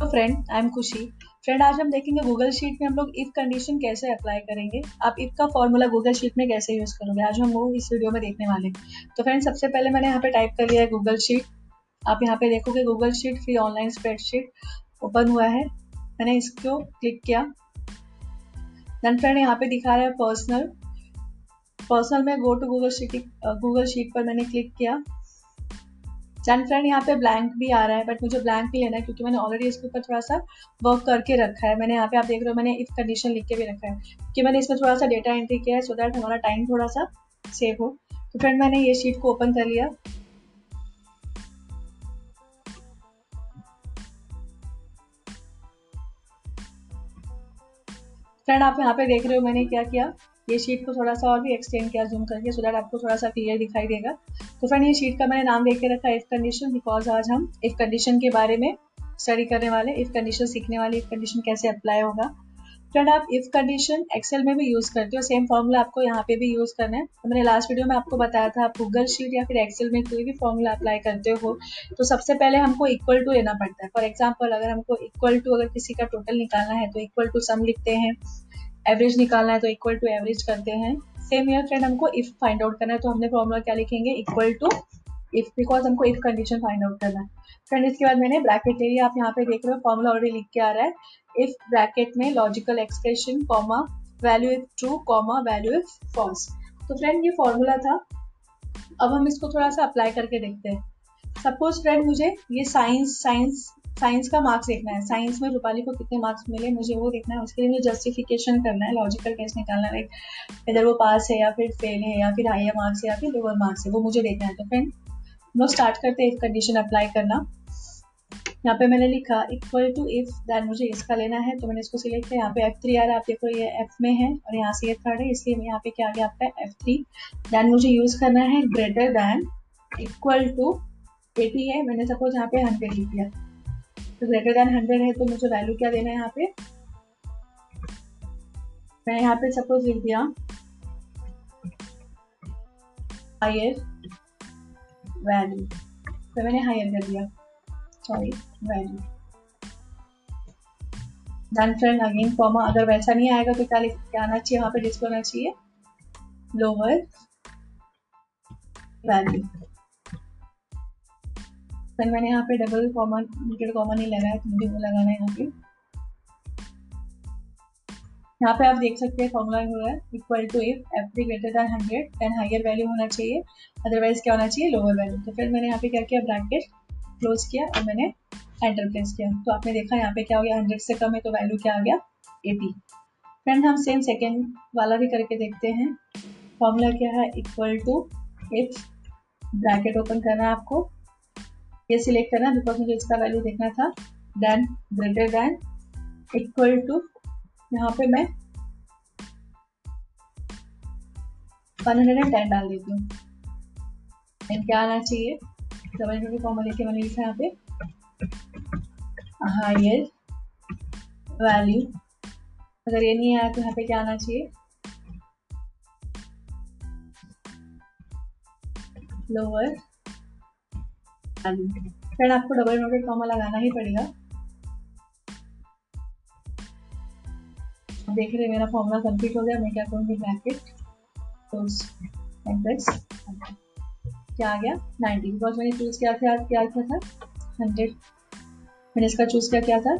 तो friend I am Khushi friend आज हम देखेंगे गूगल शीट में हम लोग इफ़ कंडीशन कैसे अप्लाई करेंगे। आप इफ़ का फॉर्मूला गूगल शीट में कैसे यूज़ करोगे? आज हम वो इस वीडियो में देखने वाले तो फ्रेंड सबसे पहले मैंने यहाँ पे टाइप कर लिया है गूगल शीट आप यहाँ पे देखोगे Google sheet free online spreadsheet open हुआ है। मैंने इसको क्लिक किया। देन फ्रेंड यहाँ पे दिखा रहा है पर्सनल पर्सनल में go to Google sheet Google sheet पर मैंने क्लिक किया। चैन फ्रेंड यहाँ पे ब्लैंक भी आ रहा है बट मुझे ब्लैंक नहीं लेना है क्योंकि मैंने ऑलरेडी इसके ऊपर थोड़ा सा वर्क करके रखा है। मैंने यहाँ पे आप देख रहे हो, मैंने इफ़ कंडीशन लिख के भी रखा है कि मैंने इसमें थोड़ा सा डेटा एंट्री किया है सो दैट हमारा टाइम थोड़ा सा सेव हो। तो फ्रेंड मैंने ये शीट को ओपन कर लिया। फ्रेंड आप यहाँ पे देख रहे हो मैंने क्या किया? ये शीट को थोड़ा सा और भी एक्सटेंड किया जूम करके सो दैट आपको थोड़ा सा क्लियर दिखाई देगा। तो फ्रेंड ये शीट का मैंने नाम देख के रखा है इफ़ कंडीशन बिकॉज़ आज हम इफ़ कंडीशन के बारे में स्टडी करने वाले इफ़ कंडीशन सीखने वाले इफ़ कंडीशन कैसे अप्लाई होगा। फ्रेंड आप इफ़ कंडीशन एक्सेल में भी यूज़ करते हो सेम फॉर्मूला आपको यहाँ पे भी यूज़ करना है। तो मैंने लास्ट वीडियो में आपको बताया था, आप गूगल शीट या फिर एक्सेल में कोई भी फॉर्मूला अप्लाई करते हो तो सबसे पहले हमको इक्वल टू लेना पड़ता है। फॉर एग्ज़ाम्पल अगर हमको इक्वल टू अगर किसी का टोटल निकालना है तो इक्वल टू सम लिखते हैं। एवरेज निकालना है तो इक्वल टू एवरेज करते हैं। सेम ईयर फ्रेंड हमको इफ़ फाइंड आउट करना है तो हमने फॉर्मूला क्या लिखेंगे? इक्वल टू इफ़ बिकॉज़ हमको इफ़ कंडीशन फाइंड आउट करना है। फ्रेंड इसके बाद मैंने ब्रैकेट ले लिया। आप यहाँ पे देख रहे हो फॉर्मूला ऑलरेडी लिख के आ रहा है। इफ़ ब्रैकेट में logical expression comma value if true comma value if false तो फ्रेंड ये फॉर्मूला था। अब हम इसको थोड़ा सा अप्लाई करके देखते हैं। सपोज़ फ्रेंड मुझे ये साइंस साइंस साइंस का मार्क्स देखना है। साइंस में रूपाली को कितने मार्क्स मिले, मुझे वो देखना है। उसके लिए मुझे जस्टिफिकेशन करना है लॉजिकल टेस्ट निकालना है इधर वो पास है या फिर फेल है या फिर हाइयर मार्क्स है या फिर लोअर मार्क्स है, वो मुझे देखना है। तो फ्रेंड हम लोग स्टार्ट करते हैं कंडीशन अप्लाई करना। यहाँ पे मैंने लिखा इक्वल टू इफ़ दैन मुझे इसका लेना है तो मैंने इसको सिलेक्ट किया। यहाँ पे एफ़ थ्री आ रहा है, आप देखो ये एफ़ में है और यहाँ से ये थर्ड है, इसलिए यहाँ पे क्या आ गया, आपका एफ़ थ्री दैन मुझे यूज़ करना है greater than equal to eighty है, मैंने सपोज़ यहाँ पे हंड्रेड लिख दिया। तो ग्रेटर देन हंड्रेड है तो मुझे वैल्यू क्या देना है यहाँ पे? मैं यहाँ पे सपोज़ लिख दिया हायर वैल्यू तो मैंने हायर कर दिया sorry value then friend again comma अगर वैसा नहीं आएगा तो क्या क्या आना चाहिए? वहाँ पे डिस्प्ले होना चाहिए लोअर वैल्यू फिर मैंने यहाँ पे डबल कॉमन नीटेड कॉमन ही लगाया तो मुझे वो लगाना है यहाँ पे। यहाँ पे आप देख सकते हैं फॉर्मूला हो रहा है equal to if F three greater than hundred than higher value होना चाहिए अदरवाइज़ क्या होना चाहिए? लोअर वैल्यू तो फिर मैंने यहाँ पे क्या किया? ब्रैकेट क्लोज किया और मैंने एंटर प्लेस किया। तो आपने देखा यहाँ पे क्या हो गया? हंड्रेड से कम है तो वैल्यू क्या आ गया? एटी फ्रेंड हम सेम सेकेंड वाला भी करके देखते हैं। फॉर्मूला क्या है? Equal to if bracket open करना है आपको। ये सिलेक्ट करना बिकॉज़ मुझे इसका वैल्यू देखना था then greater then equal to यहाँ पे मैं वन हंड्रेड एंड टेन डाल देती हूँ। देन क्या आना चाहिए? डबल इंटू कॉमन लेके मैंने लिखा यहाँ पे। हायर वैल्यू अगर ये नहीं आया तो यहाँ पे क्या आना चाहिए? लोअर फ्रेंड आपको डबल नोटेड कॉमा लगाना ही पड़ेगा। देख रहे मेरा फॉर्मूला कंप्लीट हो गया, मैं क्या करूँगी ब्रैकेट क्या आ गया? 90 बिकॉज़ मैंने चूज़ किया था क्या किया था? 100 मैंने इसका चूज़ किया, क्या था?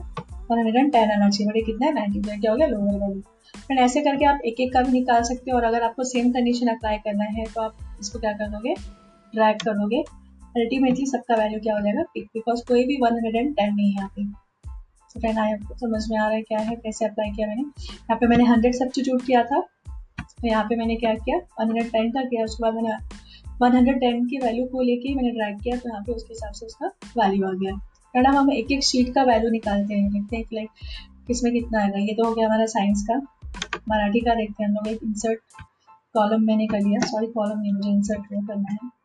वन हंड्रेड एंड टेन आना चाहिए बट कितना है? नाइन्टी तो क्या हो गया? लोअर वैल्यू फ्रेंड ऐसे करके आप एक एक का भी निकाल सकते हो, और अगर आपको सेम कंडीशन अप्लाई करना है तो आप इसको क्या कर दोगे? ड्रैग कर दोगे। अल्टीमेटली सबका वैल्यू क्या हो जाएगा? पिक बिकॉज़ कोई भी वन हंड्रेड एंड टेन नहीं है यहाँ पे। तो फ्रेंड आई आपको समझ में आ रहा है क्या है, कैसे अप्लाई किया मैंने? यहाँ पे मैंने हंड्रेड सब्सिट्यूट किया था। तो यहाँ पे मैंने क्या किया? वन हंड्रेड टेन का किया। उसके बाद मैंने वन हंड्रेड टेन की वैल्यू को लेके मैंने ड्रैग किया। तो यहाँ पे उसके हिसाब से उसका वैल्यू आ गया। फ्रेंड हम एक एक शीट का वैल्यू निकालते हैं। देखते हैं कि लाइक किसमें कितना आएगा। ये तो हो गया हमारा साइंस का। मराठी का देखते हैं हम लोग। एक इंसर्ट कॉलम मैंने कर लिया। सॉरी कॉलम नहीं, मुझे इंसर्ट वो करना है।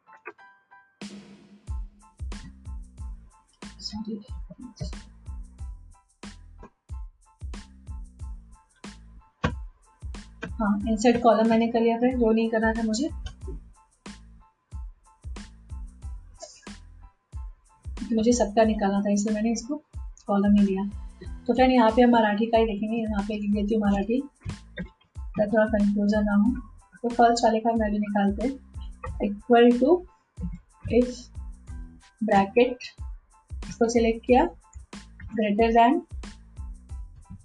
हाँ इंसर्ट कॉलम मैंने कर लिया फ्रेंड जो नहीं करना था मुझे। तो मुझे सबका निकालना था, इसलिए मैंने इसको कॉलम ही दिया। तो फ्रेंड यहाँ पे हम मराठी का ही देखेंगे, यहाँ पे लिख देती हूँ मराठी। थोड़ा कंफ्यूजन ना हो। तो फ़र्स्ट वाले का वैल्यू निकालते इक्वल टू इफ़ ब्रैकेट इसको सिलेक्ट किया। ग्रेटर देन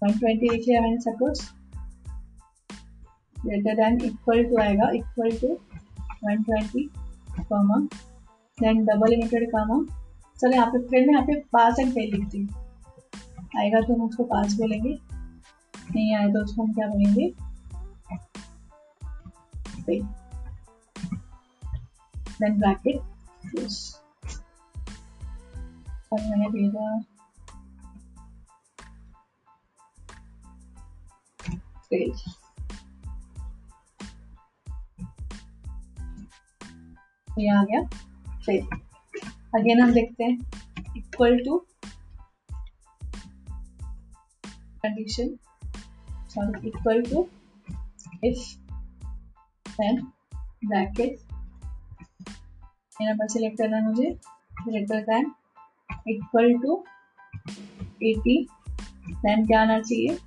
120 लिख लिया मैंने suppose greater then equal to आएगा। Equal to 120 comma then double limited comma चलो यहाँ पे फ्रेंड में यहाँ पे पास एंड फेल लिखती हूँ। आएगा तो हम उसको पास बोलेंगे। नहीं आए तो उसको हम क्या बोलेंगे? देन ब्रैकेट क्लोज और मैंने भेजा फेल ये आ गया फेल अगेन हम देखते हैं equal to condition sorry equal to if then bracket number select करना है मुझे greater then equal to eighty then क्या आना चाहिए?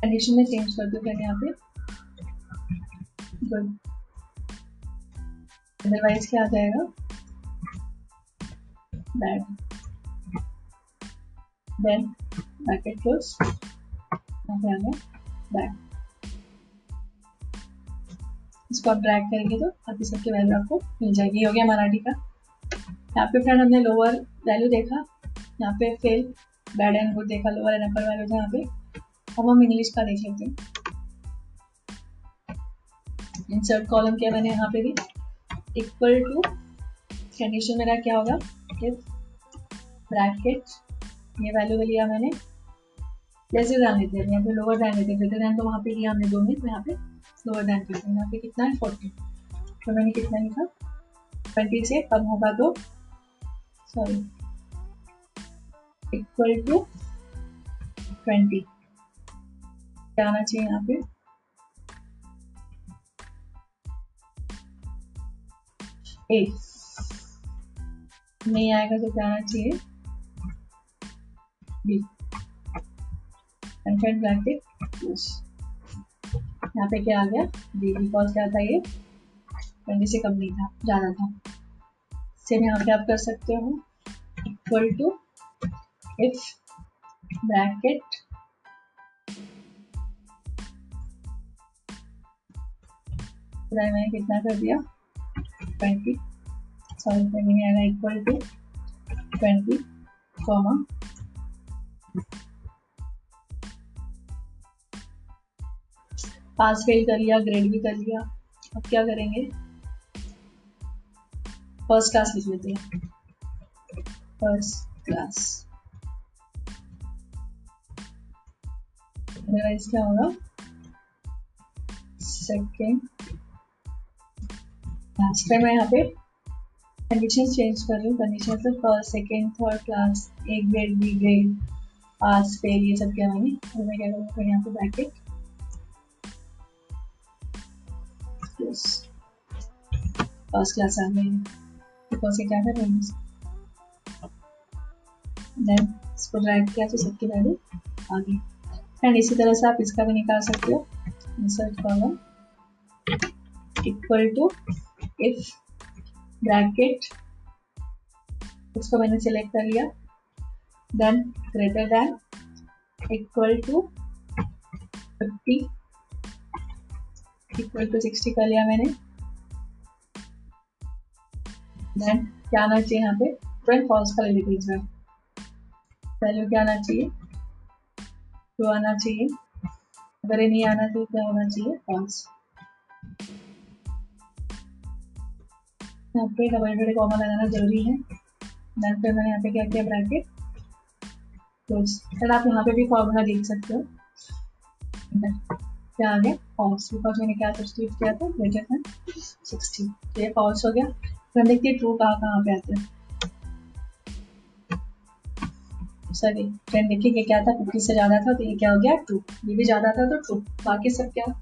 कंडीशन में चेंज कर दो क्या यहाँ पे। गुड अदरवाइज़ क्या आ जाएगा? That then bracket close. यहाँ पे आ गया. बैक इसको आप ड्रैग करेंगे तो बाकी सबके वैल्यू आपको मिल जाएगी। हो गया मराठी का। यहाँ पे फ्रेंड हमने लोअर वैल्यू देखा, यहाँ पे फेल बैड एंड गुड देखा लोअर एंड अपर वैल्यू था यहाँ पे। अब हम इंग्लिश का देख लेते हैं। इंसर्ट कॉलम किया मैंने यहाँ पे भी। इक्वल टू कंडीशन मेरा क्या होगा? ब्रैकेट ये वैल्यू लिया मैंने। जैसे ध्यान देते हैं यहाँ पे लोअर ध्यान देते हैं ध्यान तो वहाँ पे लिया हमने दो में तो यहाँ पे लोअर ध्यान करते हैं। यहाँ पे कितना है? फोर्टी तो मैंने कितना लिखा? ट्वेंटी से कम होगा तो सॉरी इक्वल टू ट्वेंटी क्या आना चाहिए यहाँ पे। ए नहीं आएगा तो क्या आना चाहिए? बी कंटेंट ब्रैकेट यहाँ पे क्या आ गया? बी बिकॉज़ क्या था ये? ट्वेंटी से कम नहीं था ज़्यादा था। सेम यहाँ पे आप कर सकते हो? इक्वल टू इफ़ ब्रैकेट मैंने कितना कर दिया? ट्वेंटी सॉरी ट्वेंटी नहीं आएगा equal to twenty comma pass fail कर लिया ग्रेड भी कर लिया। अब क्या करेंगे? फ़र्स्ट क्लास लिख लेते हैं फ़र्स्ट क्लास अदरवाइज़ क्या होगा? सेकेंड लास्ट टाइम मैं यहाँ पे कंडीशन चेंज कर रही हूँ। कंडीशन से first second third class A grade B grade pass fail ये सब क्या मैंने। और मैं क्या करूँगा यहाँ पे ब्रैकेट फ़र्स्ट क्लास आ गई। ये क्या कर रहे हैं देन इसको ड्रैग किया तो सबकी वैल्यू आ गई। एंड इसी तरह से आप इसका भी निकाल सकते हो। Insert column equal to if bracket उसको मैंने सिलेक्ट कर लिया। Then greater then equal to fifty equal to sixty कर लिया मैंने। देन क्या आना चाहिए यहाँ पे? ट्वेल्व फॉल्स का ले लीजिए इस वैल्यू क्या आना चाहिए? टू आना चाहिए। अगर ये नहीं आना चाहिए, क्या होना चाहिए? फॉल्स यहाँ पे डबल इंटरेड कॉमा लगाना ज़रूरी है। देन फिर मैंने यहाँ पे क्या किया? ब्रैकेट क्लोज फिर आप यहाँ पे भी फॉर्मूला देख सकते हो। क्या आ गया? फॉल्स बिकॉज़ मैंने क्या सब्सटीट्यूट किया था? ग्रेटर देन सिक्सटी तो ये फॉल्स हो गया। फिर हम देखते हैं ट्रू कहाँ कहाँ पे आते हैं? सॉरी फ्रेंड देखिए क्या था? फिफ्टी से ज़्यादा था तो ये क्या हो गया? ट्रू ये भी ज़्यादा था तो ट्रू बाकी सब क्या?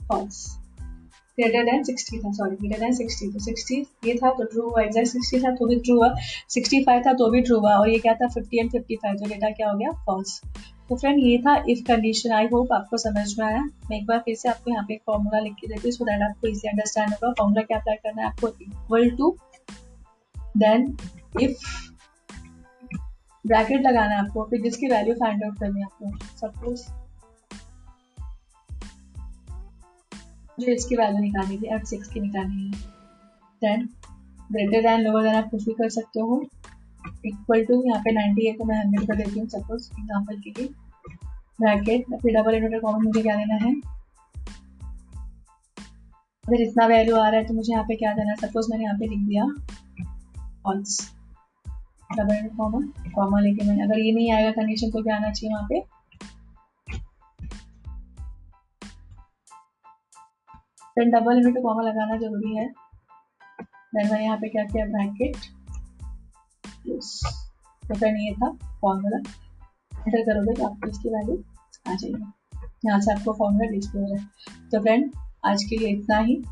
फॉल्स ग्रेटर देन सिक्सटी था सॉरी ग्रेटर देन सिक्सटी तो सिक्सटी ये था तो ट्रू हुआ एग्जैक्ट सिक्सटी था तो भी ट्रू हुआ. सिक्सटी फाइव था तो भी ट्रू हुआ. और ये क्या था? फिफ्टी एंड फिफ्टी फाइव तो डेटा क्या हो गया? फॉल्स तो फ्रेंड ये था इफ़ कंडीशन आई होप आपको समझ में आया। मैं एक बार फिर से आपको यहाँ पे एक फॉर्मूला लिख के देती हूँ सो दैट आपको इजी अंडरस्टैंड होगा। फॉर्मूला क्या अप्लाई करना है आपको? Equal to then if bracket लगाना है आपको, फिर जिसकी वैल्यू फाइंड आउट करनी है आपको। सपोज़ जो इसकी वैल्यू निकालनी थी एफ़ सिक्स की निकालनी है। Then greater than lower then आप कुछ भी कर सकते हो। इक्वल टू यहाँ पे नाइन्टी है तो मैं हंड्रेड कर देती हूँ सपोज़ एग्ज़ाम्पल के लिए। ब्रैकेट फिर डबल इनवर्टर कॉमन मुझे क्या देना है? अगर इतना वैल्यू आ रहा है तो मुझे यहाँ पे क्या देना है? सपोज़ मैंने यहाँ पे लिख दिया false double inverted comma comma लेके मैंने, अगर ये नहीं आएगा कंडीशन तो क्या आना चाहिए वहाँ पे? डबल इनवर्टर कॉमा लगाना ज़रूरी है। देन मैंने यहाँ पे क्या किया? ब्रैकेट तो फिर ये था फॉर्मूला एंटर करोगे तो आपको इसकी वैल्यू आ जाएगी। यहाँ से आपको फॉर्मूला डिस्प्ले हो है। तो फ्रेंड आज के लिए इतना ही।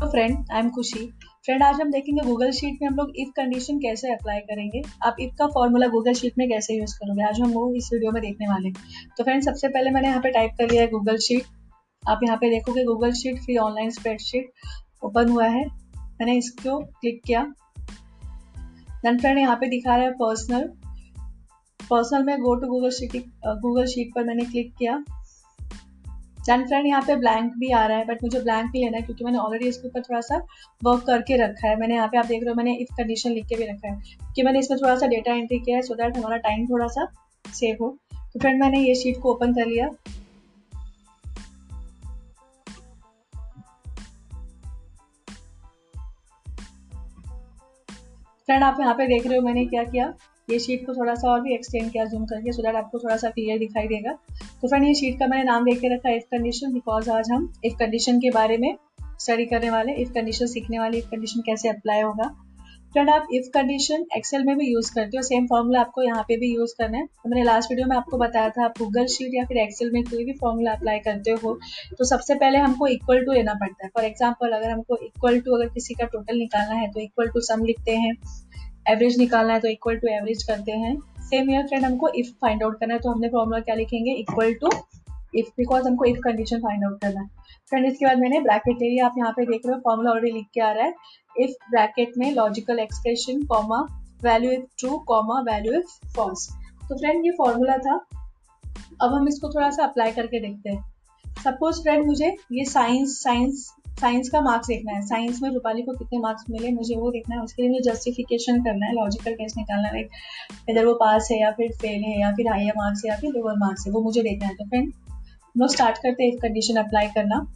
तो friend I am Khushi friend आज हम देखेंगे गूगल शीट में हम लोग इफ़ कंडीशन कैसे अप्लाई करेंगे। आप इफ़ का फॉर्मूला गूगल शीट में कैसे यूज़ करोगे? आज हम वो इस वीडियो में देखने वाले तो फ्रेंड सबसे पहले मैंने यहाँ पे टाइप कर लिया है गूगल शीट आप यहाँ पे देखोगे Google sheet free online spreadsheet open हुआ है। मैंने इसको क्लिक किया। देन फ्रेंड यहाँ पे दिखा रहा है पर्सनल पर्सनल में go to Google sheet Google sheet पर मैंने क्लिक किया। देन फ्रेंड यहाँ पे ब्लैंक भी आ रहा है बट मुझे ब्लैंक भी लेना है क्योंकि मैंने ऑलरेडी इसके ऊपर थोड़ा सा वर्क करके रखा है। मैंने यहाँ पे आप देख रहे हो, मैंने इफ़ कंडीशन लिख के भी रखा है कि मैंने इसमें थोड़ा सा डेटा एंट्री किया है सो दैट हमारा टाइम थोड़ा सा सेव हो। तो फ्रेंड मैंने ये शीट को ओपन कर लिया। फ्रेंड आप यहाँ पे देख रहे हो मैंने क्या किया? ये शीट को थोड़ा सा और भी एक्सटेंड किया जूम करके सो दैट आपको थोड़ा सा क्लियर दिखाई देगा। तो फ्रेंड ये शीट का मैंने नाम देख के रखा है इफ़ कंडीशन बिकॉज़ आज हम इफ़ कंडीशन के बारे में स्टडी करने वाले इफ़ कंडीशन सीखने वाले इफ़ कंडीशन कैसे अप्लाई होगा। फ्रेंड आप इफ़ कंडीशन एक्सेल में भी यूज़ करते हो सेम फॉर्मूला आपको यहाँ पे भी यूज़ करना है। तो मैंने लास्ट वीडियो में आपको बताया था, आप गूगल शीट या फिर एक्सेल में कोई भी फॉर्मूला अप्लाई करते हो तो सबसे पहले हमको इक्वल टू लेना पड़ता है। फॉर एग्ज़ाम्पल अगर हमको इक्वल टू अगर किसी का टोटल निकालना है तो इक्वल टू सम लिखते हैं। एवरेज निकालना है तो इक्वल टू एवरेज करते हैं। सेम ईयर फ्रेंड हमको इफ़ फाइंड आउट करना है तो हमने फॉर्मूला क्या लिखेंगे? इक्वल टू इफ़ बिकॉज़ हमको इफ़ कंडीशन फाइंड आउट करना है। फ्रेंड इसके बाद मैंने ब्रैकेट ले लिया। आप यहाँ पे देख रहे हो फॉर्मूला ऑलरेडी लिख के आ रहा है। इफ़ ब्रैकेट में logical expression comma value if true comma value if false तो फ्रेंड ये फॉर्मूला था। अब हम इसको थोड़ा सा अप्लाई करके देखते हैं। सपोज़ फ्रेंड मुझे ये साइंस साइंस साइंस का मार्क्स देखना है। साइंस में रूपाली को कितने मार्क्स मिले, मुझे वो देखना है। उसके लिए मुझे जस्टिफिकेशन करना है लॉजिकल टेस्ट निकालना है इधर वो पास है या फिर फेल है या फिर हायर मार्क्स है या फिर लोअर मार्क्स है, वो मुझे देखना है। तो फ्रेंड हम लोग स्टार्ट करते हैं इफ़ कंडीशन अप्लाई करना।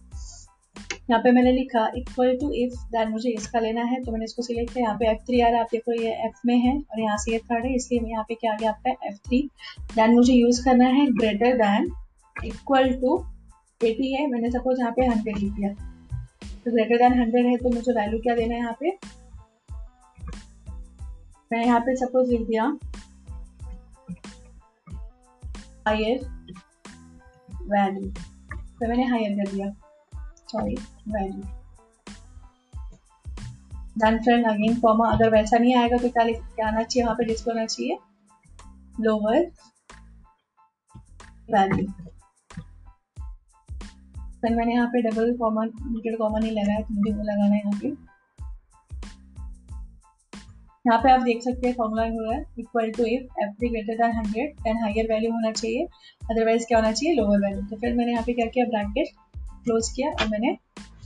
यहाँ पे मैंने लिखा इक्वल टू इफ़ दैन मुझे इसका लेना है तो मैंने इसको सिलेक्ट किया। यहाँ पे एफ़ थ्री आ रहा है, आप देखो ये एफ़ में है और यहाँ से ये थर्ड है, इसलिए यहाँ पे क्या आ गया, आपका एफ़ थ्री दैन मुझे यूज़ करना है greater than equal to eighty है, मैंने सपोज़ यहाँ पे हंड्रेड लिख दिया। तो ग्रेटर देन हंड्रेड है तो मुझे वैल्यू क्या देना है यहाँ पे? मैं यहाँ पे सपोज़ लिख दिया हायर वैल्यू तो मैंने हायर कर दिया sorry value then friend again comma अगर वैसा नहीं आएगा तो क्या लिख, क्या आना चाहिए यहाँ पे? डिस्प्ले होना चाहिए लोअर वैल्यू फिर मैंने यहाँ पे डबल कॉमन नीटेड कॉमन ही लगाया तो मुझे वो लगाना है यहाँ पे। यहाँ पे आप देख सकते हैं फॉर्मूला रहा है equal to if F three greater than hundred then higher value होना चाहिए अदरवाइज़ क्या होना चाहिए लोअर वैल्यू तो फिर मैंने यहाँ पे क्या किया ब्रैकेट क्लोज किया और मैंने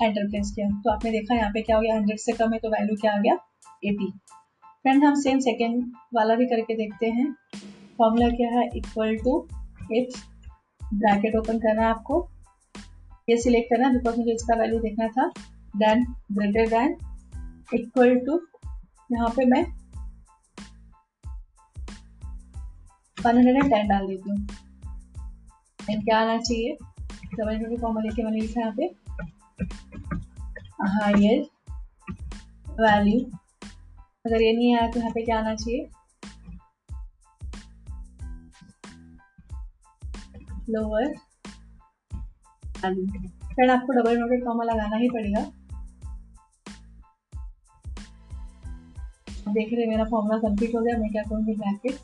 एंटर प्रेस किया। तो आपने देखा यहाँ पे क्या हो गया हंड्रेड से कम है तो वैल्यू क्या आ गया एटी फ्रेंड हम सेम सेकेंड वाला भी करके देखते हैं। फॉर्मूला क्या है equal to if bracket open करना है आपको। ये सिलेक्ट करना बिकॉज़ मुझे इसका वैल्यू देखना था then greater then equal to यहाँ पे मैं वन हंड्रेड एंड टेन डाल देती हूँ। एंड क्या आना चाहिए? डबल इंटू कॉमन लेके मैंने लिखा यहाँ पे। हायर वैल्यू अगर ये नहीं आया तो यहाँ पे क्या आना चाहिए? लोअर वैल्यू फ्रेंड आपको डबल नोटेड कॉमा लगाना ही पड़ेगा। देख रहे मेरा फॉर्मूला कंप्लीट हो गया, मैं क्या करूँगी ब्रैकेट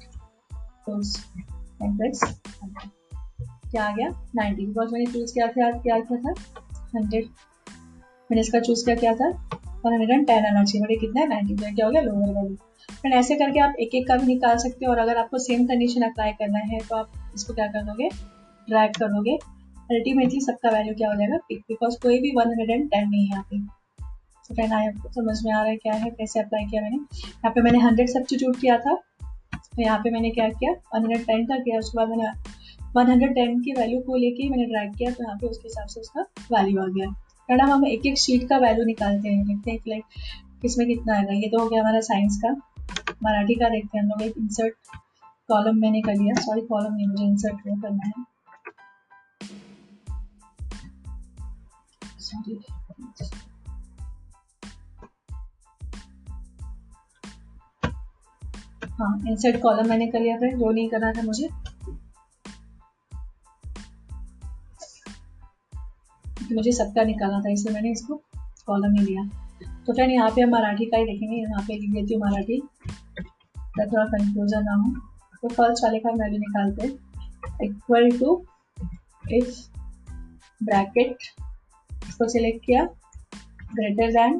क्या आ गया? 90 बिकॉज़ मैंने चूज़ किया था, क्या किया था? 100 मैंने इसका चूज़ किया, क्या था? वन हंड्रेड एंड टेन आना चाहिए। बट कितना है? नाइन्टी क्या हो गया? लोअर वैल्यू फ्रेंड ऐसे करके आप एक एक का भी निकाल सकते हो। और अगर आपको सेम कंडीशन अप्लाई करना है तो आप इसको क्या कर दोगे? ड्रैग कर दोगे। अल्टीमेटली सबका वैल्यू क्या हो जाएगा? पिक बिकॉज़ कोई भी वन हंड्रेड एंड टेन नहीं है यहाँ पे। तो फ्रेंड आया आपको समझ में आ रहा है क्या है? कैसे अप्लाई किया मैंने? यहाँ पे मैंने हंड्रेड सब्सिट्यूट किया था। तो यहाँ पे मैंने क्या किया? वन हंड्रेड टेन का किया। उसके बाद मैंने वन हंड्रेड टेन की वैल्यू को लेके मैंने ड्रैग किया। तो यहाँ पे उसके हिसाब से उसका वैल्यू आ गया। मैडम हम एक एक शीट का वैल्यू निकालते हैं। देखते हैं लाइक इसमें कितना आएगा। ये तो हो गया हमारा साइंस का। मराठी का देखते हैं हम लोग। एक इंसर्ट कॉलम मैंने कर लिया। सॉरी कॉलम नहीं, मुझे इंसर्ट वो करना है। हाँ इंसर्ट कॉलम मैंने कर लिया था, जो नहीं करना था मुझे। कि मुझे सबका निकालना था, इसलिए मैंने इसको कॉलम ही लिया तो फ्रेंड यहाँ पे हम मराठी का ही देखेंगे, यहाँ पे लिख देती हूँ मराठी। थोड़ा कंफ्यूजन ना हो। तो फ़र्स्ट वाले का वैल्यू निकालते इक्वल टू इफ़ ब्रैकेट इसको सिलेक्ट किया ग्रेटर देन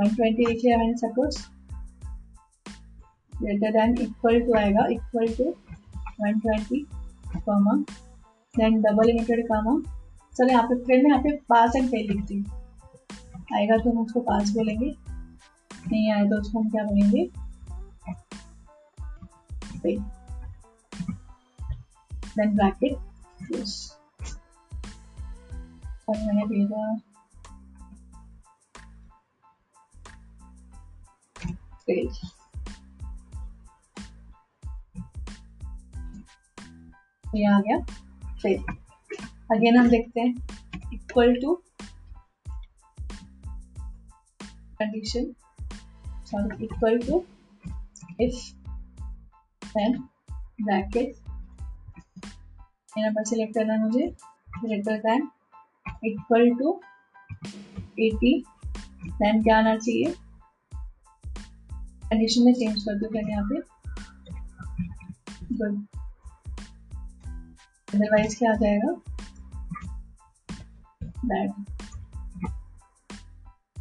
120 लिख लिया मैंने suppose greater then equal to आएगा equal to 120 comma then double limited comma चलो यहाँ पे फिर मैं यहाँ पे पास एंड फेल लिखती हूँ। आएगा तो हम उसको पास बोलेंगे, नहीं आए तो उसको हम क्या बोलेंगे? देन ब्रैकेट क्लोज और मैंने भेजा। फेल ये आ गया। फेल अगेन हम देखते हैं। Equal to condition sorry equal to if then bracket यहाँ पर सिलेक्ट करना है मुझे। Greater then equal to eighty then क्या आना चाहिए? कंडीशन में चेंज कर दो यहाँ पे। गुड अदरवाइज़ क्या आ जाएगा? That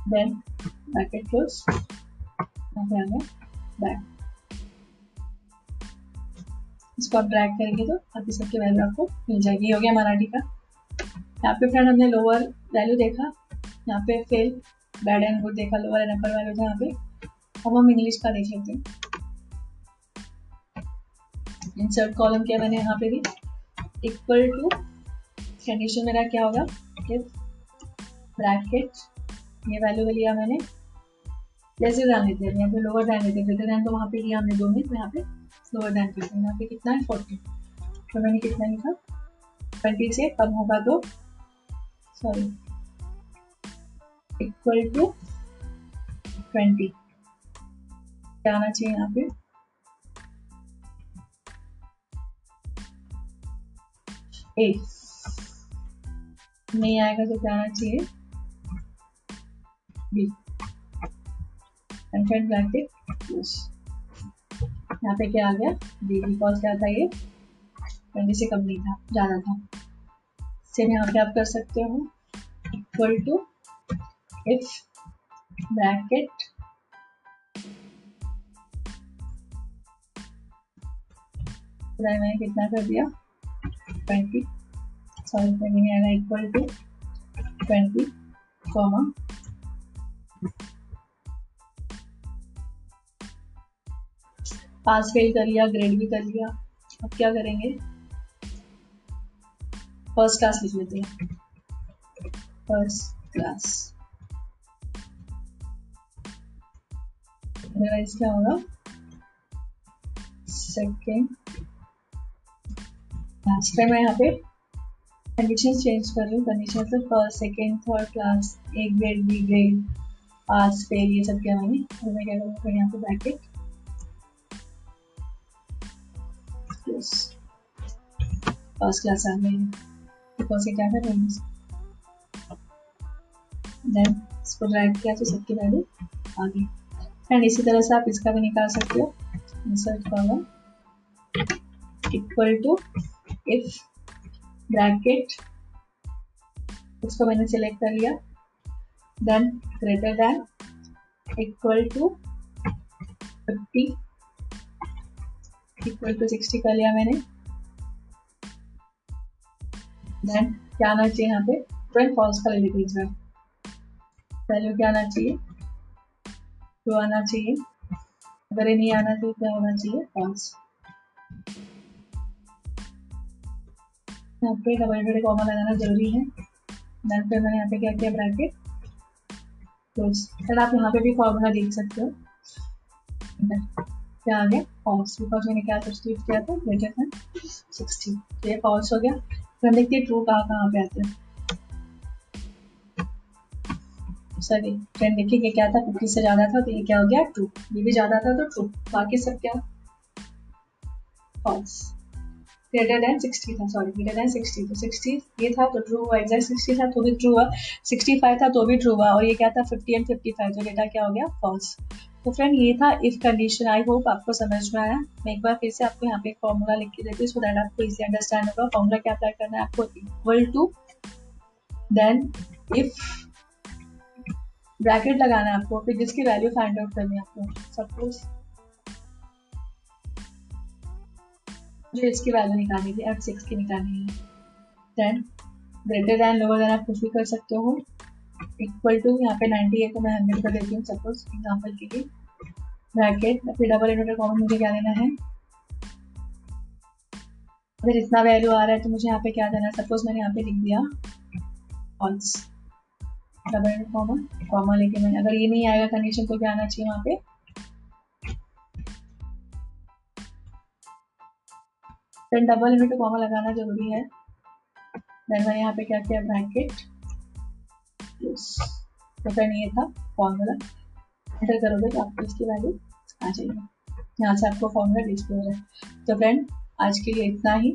then bracket close. यहाँ पे आ गया. बैक इसको आप ड्रैग करेंगे तो बाकी सबके वैल्यू आपको मिल जाएगी। हो गया मराठी का। यहाँ पे फ्रेंड हमने लोअर वैल्यू देखा, यहाँ पे फेल बैड एंड गुड देखा लोअर एंड अपर वैल्यू यहाँ पे। अब हम इंग्लिश का देख लेते हैं। इंसर्ट कॉलम किया मैंने यहाँ पे भी। इक्वल टू कंडीशन मेरा क्या होगा? ब्रैकेट ये वैल्यू भी लिया मैंने। जैसे ध्यान देते हैं, यहाँ पे लोअर ध्यान देते ग्रेटर दैन तो वहाँ पे लिया हमने दो मिनट तो यहाँ पे लोअर ध्यान देते हैं यहाँ पे कितना है? फोर्टी तो मैंने कितना लिखा? ट्वेंटी से कम होगा तो सॉरी इक्वल टू ट्वेंटी क्या आना चाहिए यहाँ पे। ए नहीं आएगा तो क्या आना चाहिए बी कंटेंट ब्रैकेट यहाँ पे क्या आ गया? बी बिकॉज़ क्या था ये? ट्वेंटी से कम नहीं था, ज़्यादा था। सेम यहाँ पे आप कर सकते हो इक्वल टू इफ़ ब्रैकेट मैंने कितना कर दिया? ट्वेंटी सॉरी नहीं आएगा equal to twenty comma pass fail कर लिया ग्रेड भी कर लिया। अब क्या करेंगे? फ़र्स्ट क्लास लिख लेते हैं फ़र्स्ट क्लास अदरवाइज़ क्या होगा? सेकेंड लास्ट टाइम मैं यहाँ पे कंडीशन चेंज कर रही हूँ। कंडीशन तो first second third class A grade B grade pass fail ये सब किया मैंने। तो मैं क्या करूँगा यहाँ पे ब्रैकेट फ़र्स्ट क्लास आ गई। बिकॉज़ ये क्या है देन इसको ड्रैग किया तो सबकी वैल्यू आ गई। एंड इसी तरह से आप इसका भी निकाल सकते हो। Insert column equal to if bracket उसको मैंने सिलेक्ट कर लिया। Then greater then equal to fifty equal to sixty कर लिया मैंने। देन क्या आना चाहिए यहाँ पे? ट्वेल्व फॉल्स का ले लीजिए वैल्यू क्या आना चाहिए? ट्रू आना चाहिए। अगर ये नहीं आना चाहिए क्या होना चाहिए? फॉल्स यहाँ पे डबल डबल कॉमा लगाना ज़रूरी है। देन फिर मैंने यहाँ पे क्या किया ब्रैकेट क्लोज फिर आप यहाँ पे भी फॉर्मूला देख सकते हो। क्या आ गया? फॉल्स बिकॉज़ मैंने क्या सब्सटीट्यूट किया था? ग्रेटर देन सिक्सटी तो ये फॉल्स हो गया। फिर हम देखते हैं ट्रू कहाँ कहाँ पे आते हैं। सॉरी फ्रेंड देखिए क्या था? फिफ्टी से ज़्यादा था तो ये क्या हो गया? ट्रू ये भी ज़्यादा था तो ट्रू बाकी सब क्या? फॉल्स ग्रेटर देन सिक्सटी था सॉरी ग्रेटर देन सिक्सटी तो सिक्सटी ये था तो ट्रू हुआ. एग्जैक्ट सिक्सटी था तो भी ट्रू हुआ. सिक्सटी फाइव था तो भी ट्रू हुआ. और ये क्या था? फिफ्टी एंड फिफ्टी फाइव तो डेटा क्या हो गया? फॉल्स तो फ्रेंड ये था इफ़ कंडीशन आई होप आपको समझ में आया। मैं एक बार फिर से आपको यहाँ पे एक फॉर्मूला लिख के देती हूँ आपको इजी अंडरस्टैंड होगा। फॉर्मूला क्या अप्लाई करना है आपको equal to then if bracket लगाना है आपको, फिर जिसकी वैल्यू फाइंड आउट करनी है आपको। सपोज़ जो इसकी वैल्यू निकालनी थी एफ़ सिक्स की निकालनी है। Then greater than lower than आप कुछ भी कर सकते हो। इक्वल टू यहाँ पे 90 है तो मैं हंड्रेड कर देती हूँ सपोज़ एग्ज़ाम्पल के लिए। ब्रैकेट फिर डबल इनवर्टर कॉमन मुझे क्या देना है? अगर इतना वैल्यू आ रहा है तो मुझे यहाँ पे क्या देना है? सपोज़ मैंने यहाँ पे लिख दिया फॉल्स डबल कॉमन कॉमन लेके मैंने, अगर ये नहीं आएगा कंडीशन तो क्या आना चाहिए वहाँ पे? देन डबल इनटू कॉमा लगाना ज़रूरी है। देन मैंने यहाँ पे क्या किया? ब्रैकेट तो फ्रेंड ये था फॉर्मूला एंटर करोगे तो आपको इसकी वैल्यू आ जाएगी। यहाँ से आपको फॉर्मूला डिस्प्ले हो जाए तो फ्रेंड आज के लिए इतना ही।